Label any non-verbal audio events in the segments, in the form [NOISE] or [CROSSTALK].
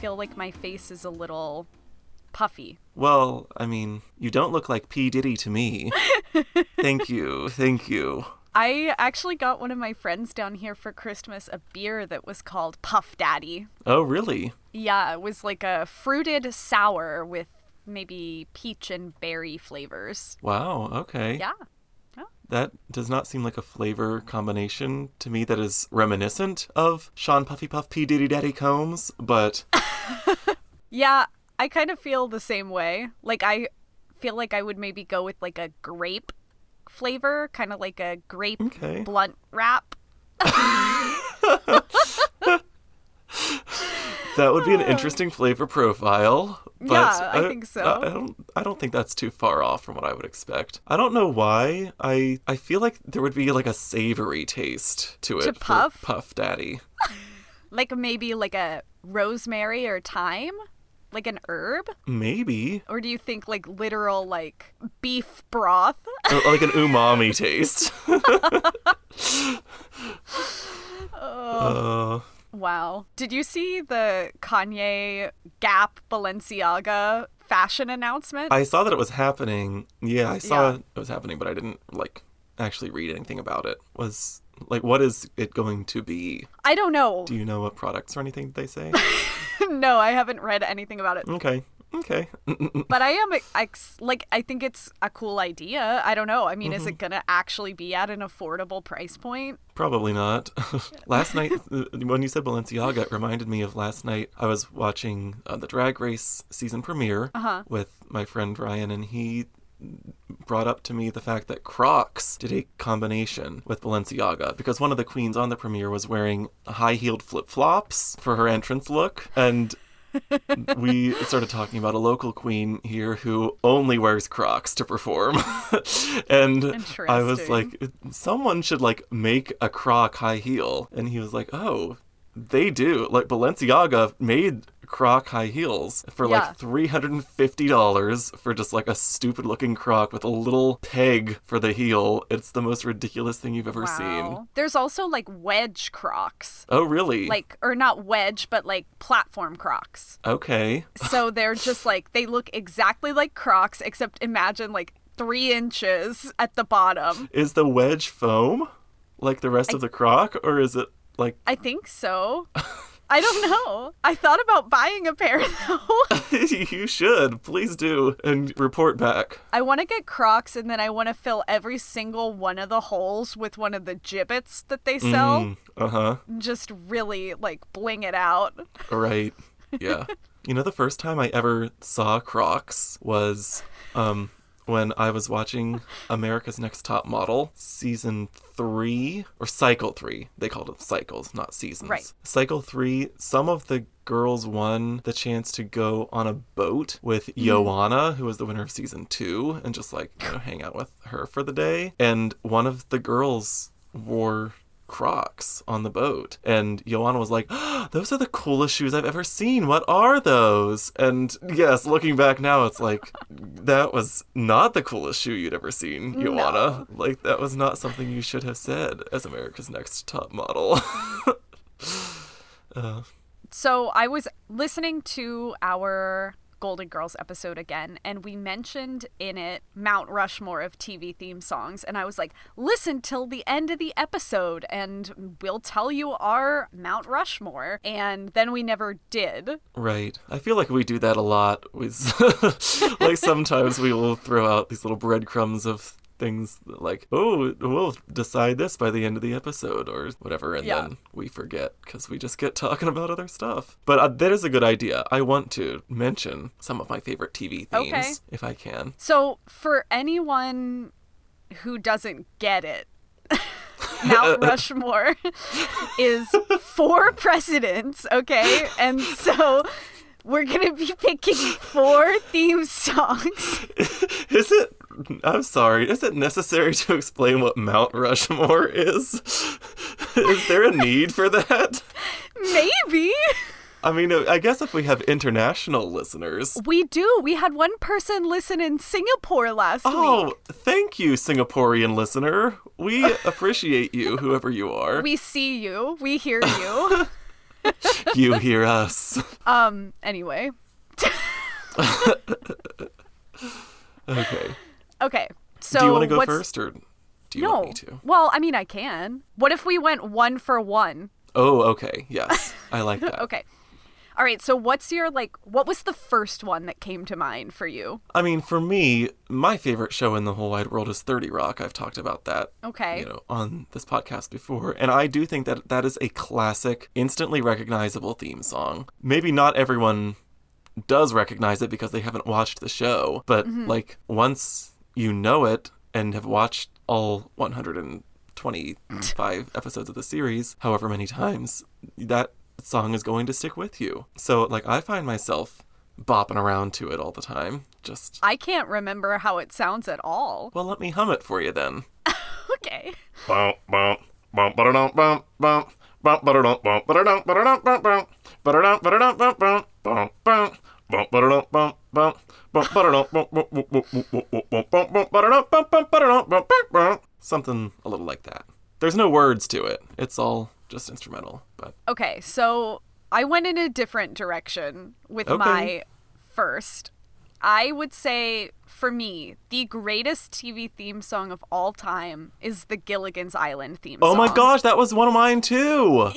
feel like my face is a little puffy. Well, I mean, you don't look like P. Diddy to me. [LAUGHS] thank you. Thank you. I actually got one of my friends down here for Christmas a beer that was called Puff Daddy. Oh, really? Yeah, it was like a fruited sour with maybe peach and berry flavors. Wow, okay. Yeah. That does not seem like a flavor combination to me that is reminiscent of Sean Puffy Puff P. Diddy Daddy Combs, but [LAUGHS] Yeah, I kind of feel the same way. Like I feel like I would maybe go with like a grape flavor, kind of like a grape Okay. blunt wrap. [LAUGHS] [LAUGHS] that would be an interesting flavor profile. But Yeah, I think so. I, I don't. I don't think that's too far off from what I would expect. I don't know why. I I feel like there would be like a savory taste to it. To Puff? Puff Daddy. [LAUGHS] Like maybe like a rosemary or thyme? Like an herb? Maybe Or do you think like literal like beef broth? Like an umami [LAUGHS] taste. [LAUGHS] uh, Wow. Did you see the Kanye Gap Balenciaga fashion announcement? I saw that it was happening. Yeah, I saw Yeah. it was happening, but I didn't like actually read anything about it. Was like, what is it going to be? I don't know. Do you know what products or anything they say? [LAUGHS] no, I haven't read anything about it. okay, okay. [LAUGHS] But I am like I think it's a cool idea. I don't know. I mean, is it going to actually be at an affordable price point? Probably not. [LAUGHS] last night, [LAUGHS] uh, when you said Balenciaga, it reminded me of last night. I was watching uh, the Drag Race season premiere Uh-huh. with my friend Ryan, and he brought up to me the fact that Crocs did a combination with Balenciaga because one of the queens on the premiere was wearing high heeled flip flops for her entrance look. And [LAUGHS] we started talking about a local queen here who only wears Crocs to perform. [LAUGHS] and I was like, someone should like make a Croc high heel. And he was like, oh, they do. Like Balenciaga made Croc high heels for Yeah. like $350 for just like a stupid looking Croc with a little peg for the heel. It's the most ridiculous thing you've ever seen. Wow. There's also like wedge Crocs. Oh, really? Like or not wedge, but like platform Crocs. okay. So they're just like they look exactly like Crocs, except imagine like three inches at the bottom. Is the wedge foam like the rest of the Croc, or is it like I think so. [LAUGHS] I don't know. I thought about buying a pair [LAUGHS] though. [LAUGHS] you should? Please do and report back. I want to get Crocs and then I want to fill every single one of the holes with one of the Jibbitz that they sell. Uh huh. Just really like bling it out. Right. Yeah. [LAUGHS] you know, the first time I ever saw Crocs was um, when I was watching America's Next Top Model season three or cycle three. They called it cycles, not seasons. Right. Cycle three, some of the girls won the chance to go on a boat with mm-hmm. Yoanna, who was the winner of season two, and just like, you know, hang out with her for the day. And one of the girls wore Crocs on the boat. And Yoanna was like, "Ah, [GASPS] Those are the coolest shoes I've ever seen. What are those? And yes, looking back now, it's like, that was not the coolest shoe you'd ever seen, Yoanna. Like, that was not something you should have said as America's Next Top Model. [LAUGHS] uh, So I was listening to our Golden Girls episode again, and we mentioned in it Mount Rushmore of TV theme songs. And I was like, listen till the end of the episode, and we'll tell you our Mount Rushmore. And then we never did. right. I feel like we do that a lot. We, [LAUGHS] like, sometimes we will throw out these little breadcrumbs of things like, oh, we'll decide this by the end of the episode or whatever, and Yeah. then we forget because we just get [LAUGHS] talking about other stuff. But uh, that is a good idea. I want to mention some of my favorite TV themes Okay. if I can. So for anyone who doesn't get it, [LAUGHS] Mount [LAUGHS] Rushmore is four presidents, okay? And so we're going to be picking four theme songs. Is it? I'm sorry. Is it necessary to explain what Mount Rushmore is? [LAUGHS] is there a need for that? Maybe. I mean, I guess if we have international listeners. We do. We had one person listen in Singapore last Oh, week. Oh, thank you, Singaporean listener. We [LAUGHS] appreciate you, whoever you are. We see you. We hear [LAUGHS] you. you hear us. Um. Anyway. Okay. Okay. So do you want to go what's... first or do you no. want me to? Well, I mean, I can. What if we went one for one? Oh, okay. Yes. [LAUGHS] I like that. Okay. All right. So what's your like? What was the first one that came to mind for you? I mean, for me, my favorite show in the whole wide world is 30 Rock. I've talked about that, Okay. you know, on this podcast before, and I do think that that is a classic, instantly recognizable theme song. Maybe not everyone does recognize it because they haven't watched the show, but mm-hmm. like once you know it and have watched all 125 [LAUGHS] episodes of the series, however many times, that song is going to stick with you. So like I find myself bopping around to it all the time. Just I can't remember how it sounds at all. well, let me hum it for you then. [LAUGHS] Okay. Bump, bump, bump, ba-da-dum, bump, bump, bump, ba-da-dum, bump, ba-da-dum, ba-da-dum, bump, bump, ba-da-dum, ba-da-dum, bump, bump, bump, bump, bump, ba-da-dum, bump, bump, bump, ba-da-dum, bump, bump, bump, bump, bump, Something a little like that. There's no words to it. It's all just instrumental, but Okay. So I went in a different direction with Okay. my first. I would say for me, the greatest TV theme song of all time is the Gilligan's Island theme Oh my gosh, that was one of mine too.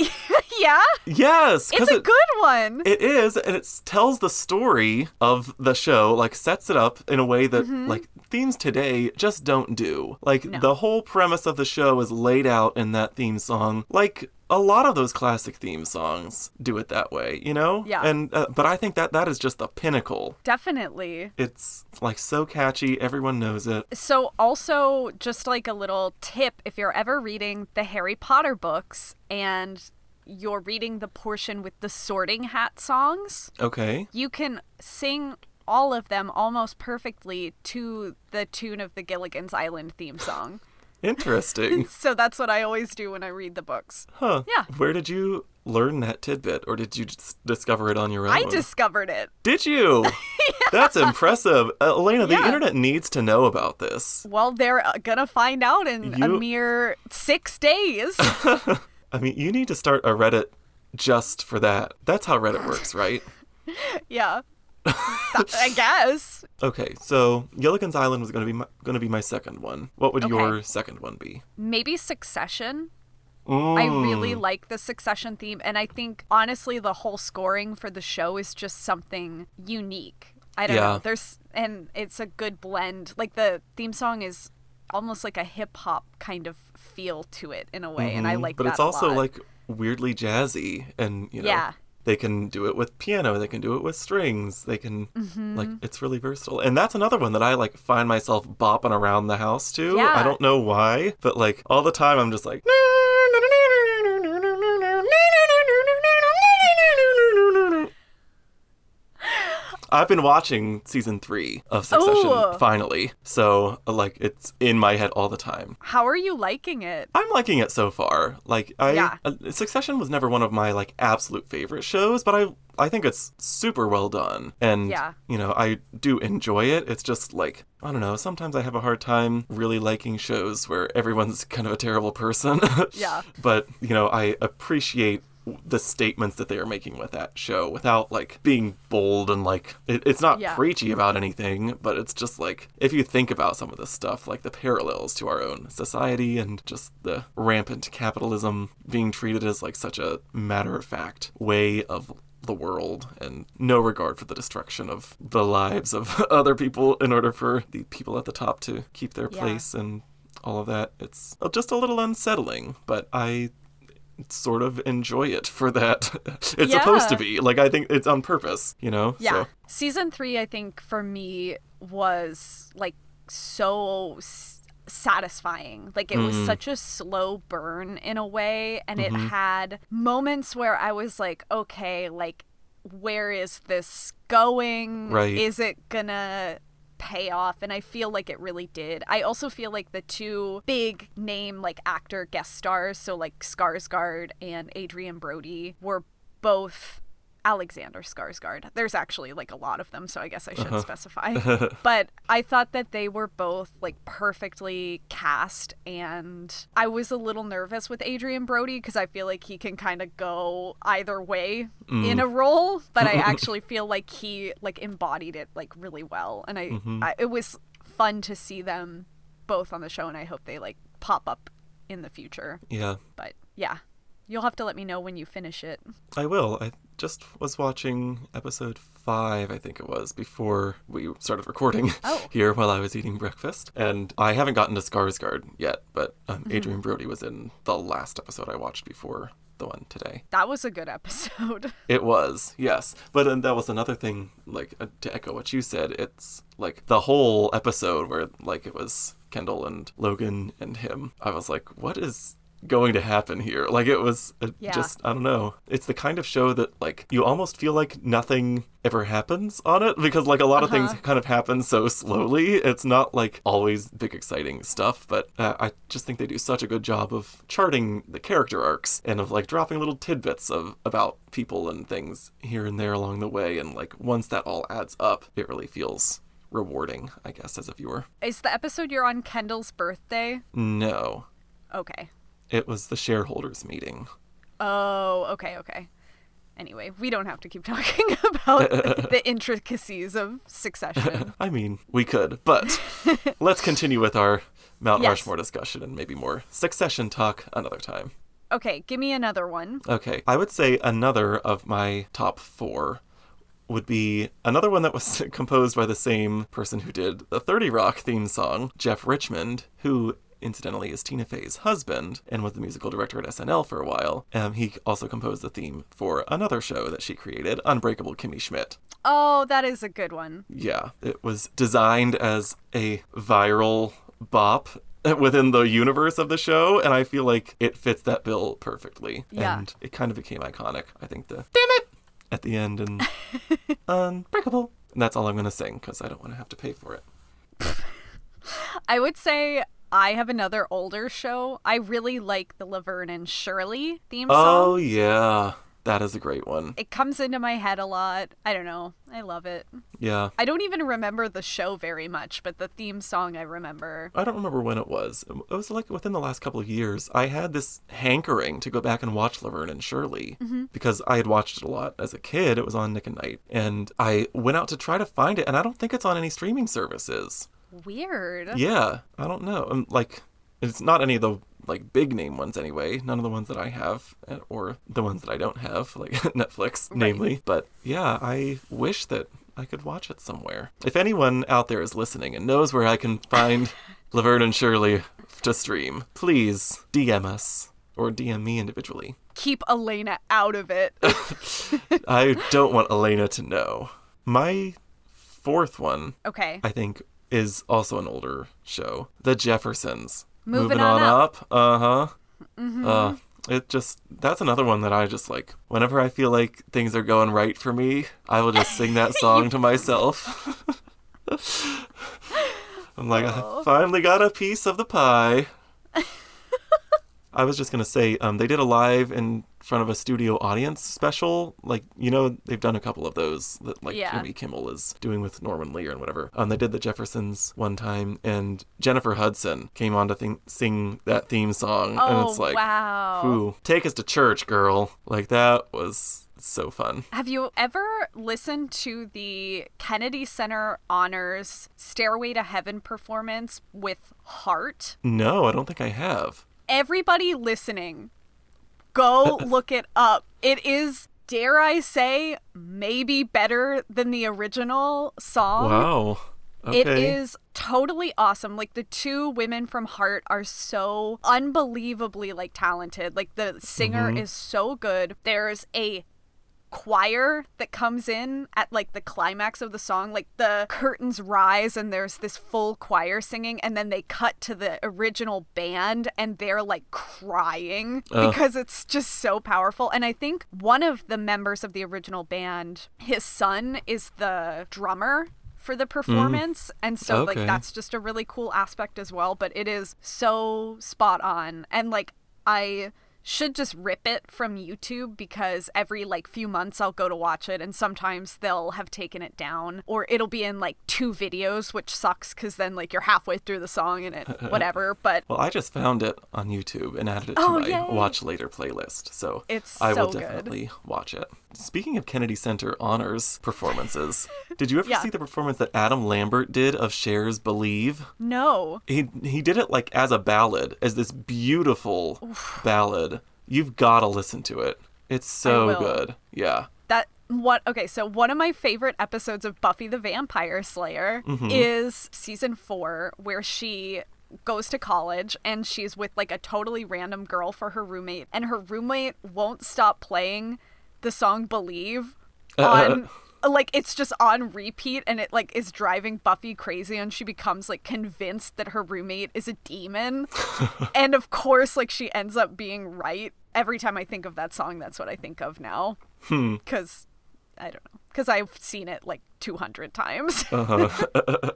Yeah? Yes, It's a it, good one. It is, and it tells the story of the show, like sets it up in a way that like themes today just don't do. Like Mm-hmm. No. the whole premise of the show is laid out in that theme song, like a lot of those classic theme songs do it that way, you know? Yeah. And uh, but I think that that is just the pinnacle. Definitely. It's like so catchy, everyone knows it. So, also, just like a little tip if you're ever reading the Harry Potter books and you're reading the portion with the sorting hat songs, Okay. you can sing all of them almost perfectly to the tune of the Gilligan's Island theme song. [LAUGHS] Interesting. [LAUGHS] so, that's what I always do when I read the books. Huh. Yeah. Where did you learn that tidbit or did you just discover it on your own? I discovered it. Did you? [LAUGHS] yeah. That's impressive. Uh, Elena, the internet needs to know about this. Well, they're uh, gonna find out in a mere six days. I mean, you need to start a Reddit just for that. That's how Reddit works, right? [LAUGHS] yeah. I guess. Okay, so Gilligan's Island was going to be my, going to be my second one. What would Okay. your second one be? Maybe Succession. I really Mm. like the Succession theme, and I think honestly the whole scoring for the show is just something unique. I don't Yeah. know. There's and it's a good blend. Like the theme song is almost like a hip hop kind of feel to it in a way, and I Mhm. like But that. it's also like weirdly jazzy and, you know, Yeah. they can do it with piano, they can do it with strings, they can Mm-hmm. like it's really versatile. And that's another one that I like find myself bopping around the house to. Yeah. I don't know why, but like all the time I'm just like I've been watching season three of Succession Ooh. finally, so like it's in my head all the time. How are you liking it? I'm liking it so far. Like I Yeah. uh, Succession was never one of my like absolute favorite shows, but I I think it's super well done. And Yeah. you know, I do enjoy it. It's just like I don't know, sometimes I have a hard time really liking shows where everyone's [LAUGHS] kind of a terrible person. Yeah. [LAUGHS] but, you know, I appreciate the statements that they are making with that show without like being bold and like it, it's not Yeah. preachy about anything but it's just like if you think about some of this stuff like the parallels to our own society and just the rampant capitalism being treated as like such a matter of fact way of the world and no regard for the destruction of the lives of [LAUGHS] other people in order for the people at the top to keep their Yeah. place and all of that it's just a little unsettling but i sort of enjoy it for that. [LAUGHS] it's supposed to be. Like I think it's on purpose, you know? Yeah. So Season three, I think for me was like so s- satisfying. Like it was Mm. such a slow burn in a way, and Mm-hmm. it had moments where I was like, okay, like where is this going? Right. Is it gonna pay off and I feel like it really did. I also feel like the two big name like actor guest stars, so like Skarsgård and Adrien Brody were both Alexander Skarsgård. There's actually like a lot of them, so I guess I should Uh-huh. specify. [LAUGHS] but I thought that they were both like perfectly cast, and I was a little nervous with Adrien Brody because I feel like he can kind of go either way in Mm. a role, but I [LAUGHS] actually feel like he like embodied it like really well, and I, Mm-hmm. I it was fun to see them both on the show, and I hope they like pop up in the future. Yeah, But yeah, you'll have to let me know when you finish it. I will. I just was watching episode five, I think it was, before we started recording [LAUGHS] Oh. here while I was eating breakfast. And I haven't gotten to Skarsgård yet, but um, Adrien Brody was in the last episode I watched before the one today. That was a good episode. [LAUGHS] It was, yes. But and that was another thing, like, uh, to echo what you said, it's like the whole episode where, like, it was Kendall and Logan and him. I was like, what is going to happen here? Like, it was uh, Yeah. just, I don't know. It's the kind of show that, like, you almost feel like nothing ever happens on it because, like, a lot of things Uh-huh. kind of happen so slowly. It's not, like, always big, exciting stuff, but uh, I just think they do such a good job of charting the character arcs and of, like, dropping little tidbits of about people and things here and there along the way. And, like, once that all adds up, it really feels rewarding, I guess, as a viewer. Is the episode you're on Kendall's birthday? No, Okay. It was the shareholders meeting. Oh, okay, okay. Anyway, we don't have to keep [LAUGHS] talking about the [LAUGHS] intricacies of Succession. [LAUGHS] I mean, we could, but let's continue with our Mount Yes. Rushmore discussion and maybe more succession talk another time. Okay, give me another one. Okay, I would say another of my top four would be another one that was composed by the same person who did the 30 Rock theme song, Jeff Richmond, who incidentally is Tina Fey's husband and was the musical director at SNL for a while. Um, he also composed the theme for another show that she created, Unbreakable Kimmy Schmidt. Oh, that is a good one. Yeah, it was designed as a viral bop within the universe of the show, and I feel like it fits that bill perfectly. Yeah. And it kind of became iconic. I think the damn it at the end and [LAUGHS] unbreakable. And that's all I'm gonna sing because I don't want to have to pay for it. I would say I have another older show. I really like the Laverne and Shirley theme oh, song. Oh yeah, that is a great one. It comes into my head a lot. I don't know. I love it. Yeah. I don't even remember the show very much, but the theme song I remember. I don't remember when it was. It was like within the last couple of years. I had this hankering to go back and watch Laverne and Shirley mm-hmm. because I had watched it a lot as a kid. It was on Nick at Nite, and I went out to try to find it, and I don't think it's on any streaming services. Weird. Yeah, I don't know. Um, like, it's not any of the like big name ones anyway. None of the ones that I have, eh, or the ones that I don't have, [LAUGHS] like Netflix, namely. But yeah, I wish that I could watch it somewhere. If anyone out there is listening and knows where I can find [LAUGHS] Laverne and Shirley to stream, please DM us or DM me individually. Keep Elena out of it. [LAUGHS] I don't want Elena to know. My fourth one Okay. I think, is also an older show. The Jeffersons. Moving on up. Uh huh. Uh, it just, that's another one that I just like. Whenever I feel like things are going right for me, I will just sing that song to myself. [LAUGHS] I'm like, I finally got a piece of the pie. [LAUGHS] I was just gonna say, um, they did a live in front of a studio audience special. Like, you know, they've done a couple of those that like Yeah. Jimmy Kimmel is doing with Norman Lear and whatever. Um, they did the Jeffersons one time, and Jennifer Hudson came on to sing that theme song, and oh, it's like, wow. ooh, take us to church, girl. Like that was so fun. Have you ever listened to the Kennedy Center Honors Stairway to Heaven performance with Heart? No, I don't think I have. Everybody listening, go look it up. It is, dare I say, maybe better than the original song. Wow. Okay. It is totally awesome. Like the two women from Heart are so unbelievably like talented. Like the singer Mm-hmm. is so good. There's a choir that comes in at like the climax of the song like the curtains rise and there's this full choir singing and then they cut to the original band and they're like crying Oh. because it's just so powerful. And i think one of the members of the original band his son is the drummer for the mm. performance. And so like that's just a really cool aspect as well but it is so spot on. And like i should just rip it from YouTube because every like few months I'll go to watch it and sometimes they'll have taken it down or it'll be in like two videos which sucks cuz then like you're halfway through the song and it [LAUGHS] whatever but Well, I just found it on YouTube and added it to Oh, my yay. watch later playlist, so It's I will good. definitely watch it. Speaking of Kennedy Center honors performances, [LAUGHS] did you ever Yeah. see the performance that Adam Lambert did of Cher's "Believe"? no He he did it like as a ballad, as this beautiful ballad. You've got to listen to it. It's so good. Yeah. that what okay so one of my favorite episodes of buffy the vampire slayer mm-hmm. is season four where she goes to college and she's with like a totally random girl for her roommate and her roommate won't stop playing the song believe uh, uh, on like it's just on repeat and it like is driving buffy crazy and she becomes like convinced that her roommate is a demon. [LAUGHS] And of course like she ends up being right. Every time i think of that song that's what i think of now. Hmm. Because I don't know. Because I've seen it like 200 times. Uh-huh.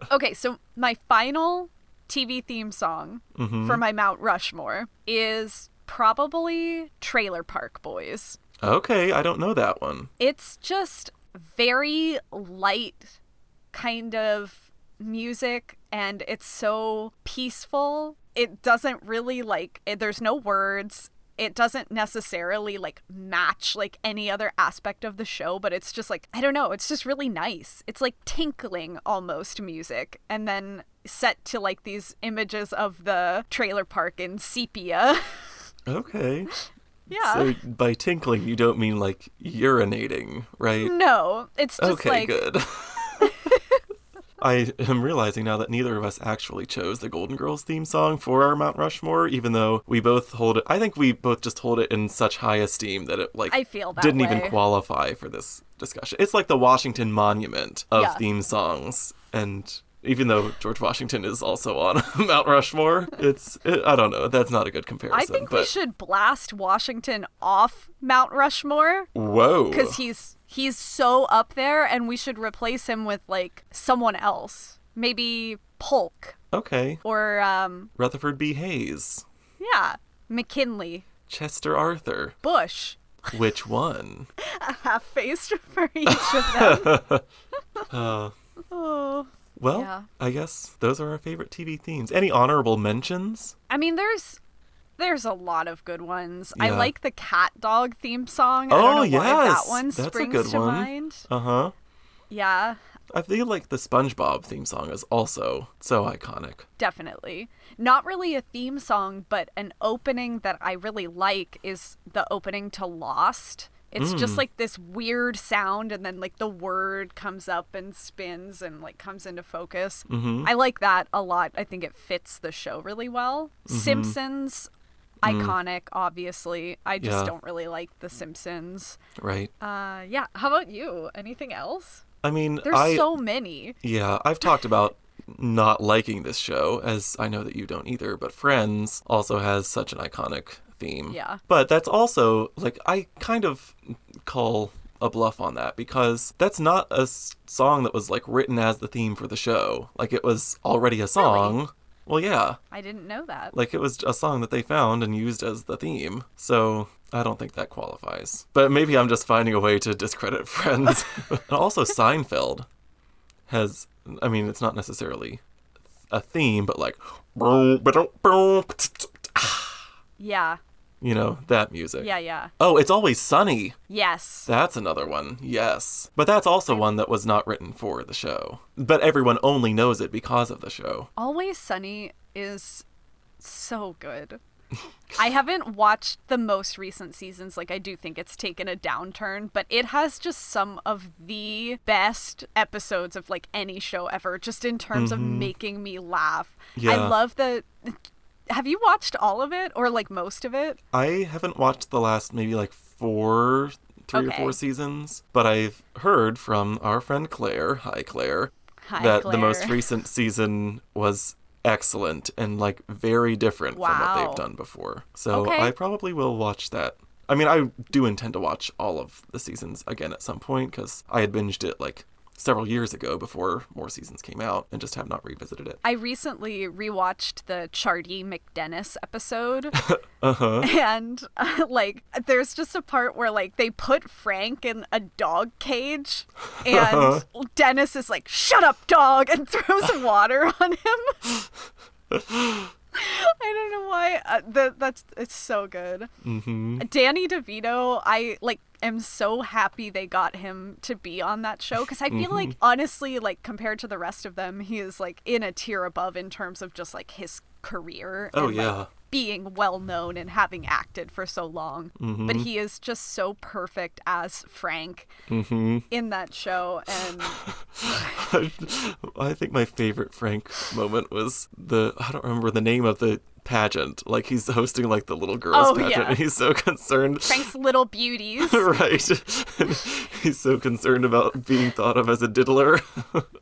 [LAUGHS] okay, so my final TV theme song mm-hmm. for my Mount Rushmore is probably Trailer Park Boys. Okay, I don't know that one. It's just very light kind of music and it's so peaceful. It doesn't really like it, there's no words. It doesn't necessarily like match like any other aspect of the show, but it's just like I don't know, it's just really nice. It's like tinkling almost music and then set to like these images of the trailer park in sepia. [LAUGHS] Okay. Yeah. So by tinkling, you don't mean like urinating, right? no, it's just Okay, like good. [LAUGHS] I am realizing now that neither of us actually chose the Golden Girls theme song for our Mount Rushmore, even though we both hold it. I think we both just hold it in such high esteem that it like I feel didn't way. even qualify for this discussion. It's like the Washington Monument of Yeah. theme songs, and even though George Washington is also on [LAUGHS] Mount Rushmore, it's it, I don't know. That's not a good comparison. I think but we should blast Washington off Mount Rushmore whoa, because he's he's so up there, and we should replace him with like someone else, maybe Polk okay, or um Rutherford B. Hayes, yeah McKinley, Chester Arthur. Bush, Which one? [LAUGHS] A half faced for each of them. Uh, [LAUGHS] oh, well, Yeah. I guess those are our favorite TV themes. Any honorable mentions? I mean, there's. There's a lot of good ones. I like the CatDog theme song. I Oh, don't know why yes. that one That's a springs good to one. mind. Uh huh. Yeah. I feel like the SpongeBob theme song is also so iconic. Definitely. Not really a theme song, but an opening that I really like is the opening to Lost. It's Mm. just like this weird sound, and then like the word comes up and spins and like comes into focus. Mm-hmm. I like that a lot. I think it fits the show really well. Mm-hmm. Simpsons, iconic, obviously. I just Mm. Yeah. don't really like The Simpsons. Right. Uh, yeah. How about you? Anything else? I mean, There's I so many. yeah, I've talked about not liking this show, as I know that you don't either. But Friends also has such an iconic theme. Yeah. But that's also like I kind of call a bluff on that because that's not a s- song that was like written as the theme for the show. Like it was already a song. Well, yeah. I didn't know that. Like it was a song that they found and used as the theme. So I don't think that qualifies. But maybe I'm just finding a way to discredit [LAUGHS] Friends. [LAUGHS] and also Seinfeld has I mean it's not necessarily a theme, but like Yeah. You know, that music. Yeah, yeah. Oh, it's always sunny. Yes. That's another one. Yes. But that's also one that was not written for the show. But everyone only knows it because of the show. Always Sunny is so good. [LAUGHS] I haven't watched the most recent seasons. Like, I do think it's taken a downturn, but it has just some of the best episodes of like any show ever, just in terms of mm-hmm. making me laugh. Yeah. I love the. Have you watched all of it or like most of it? I haven't watched the last maybe like four, three or four seasons, but I've heard from our friend Claire, hi Claire, Hi, that the most [LAUGHS] recent season was excellent and like very different from what they've done before. So Okay. I probably will watch that. I mean, I do intend to watch all of the seasons again at some point because I had binged it like several years ago before more seasons came out and just have not revisited it. I recently rewatched the Chardee McDennis episode. [LAUGHS] Uh huh. and uh, like there's just a part where like they put Frank in a dog cage and Dennis is like shut up dog and [LAUGHS] throws water on him. [LAUGHS] I don't know why. Uh, that that's it's so good. hmm Danny DeVito, I like am so happy they got him to be on that show because I feel like honestly, like compared to the rest of them, he is like in a tier above in terms of just like his career. Oh, and, like, yeah. being well known and having acted for so long, Mm-hmm. but he is just so perfect as Frank hmm in that show, and [LAUGHS] I think my favorite Frank moment was the I don't remember the name of the pageant. Like he's hosting like the little girls Oh, pageant yeah. and he's so [LAUGHS] concerned Frank's little beauties. [LAUGHS] right. [LAUGHS] He's so concerned about being thought of as a diddler.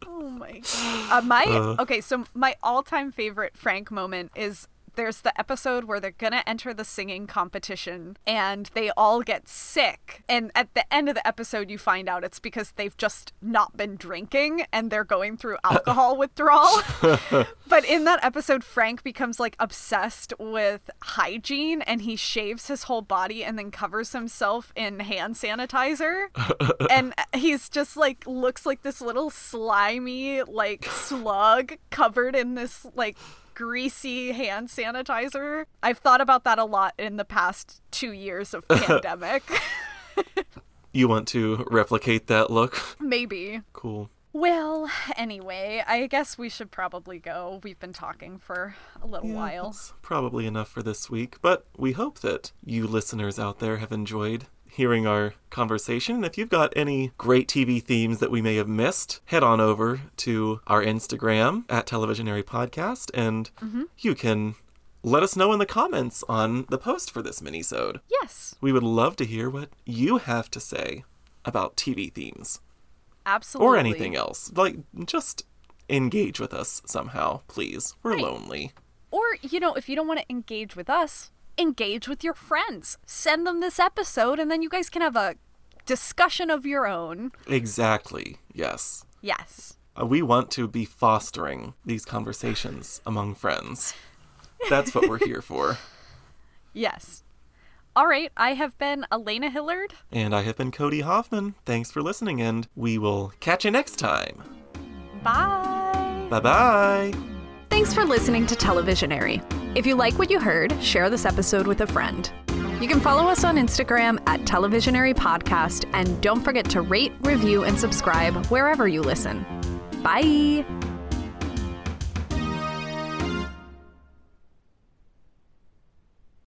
Oh my god. Uh, my okay, so my all-time favorite Frank moment is there's the episode where they're gonna enter the singing competition and they all get sick. And at the end of the episode, you find out it's because they've just not been drinking and they're going through uh-uh. alcohol [LAUGHS] withdrawal. [LAUGHS] but in that episode, Frank becomes like obsessed with hygiene and he shaves his whole body and then covers himself in hand sanitizer. [LAUGHS] and he's just like looks like this little slimy like slug covered in this like greasy hand sanitizer. I've thought about that a lot in the past 2 years of [LAUGHS] pandemic. [LAUGHS] you want to replicate that look? Maybe. Cool. Well, anyway, I guess we should probably go. We've been talking for a little Yeah, while. That's probably enough for this week, but we hope that you listeners out there have enjoyed hearing our conversation. And if you've got any great TV themes that we may have missed, head on over to our Instagram at Televisionary Podcast and Mm-hmm. you can let us know in the comments on the post for this minisode. Yes, We would love to hear what you have to say about TV themes absolutely. or anything else. Like, just engage with us somehow, please. We're Right. lonely. Or, you know, if you don't want to engage with us, engage with your friends. Send them this episode and then you guys can have a discussion of your own. Exactly. Yes. Yes. Uh, We want to be fostering these conversations among friends. That's what we're here for. [LAUGHS] Yes. All right, I have been Elena Hillard. And I have been Cody Hoffman. Thanks for listening, and we will catch you next time. Bye. Bye bye. Thanks for listening to Televisionary. If you like what you heard, share this episode with a friend. You can follow us on Instagram at Televisionary Podcast, and don't forget to rate, review, and subscribe wherever you listen. Bye.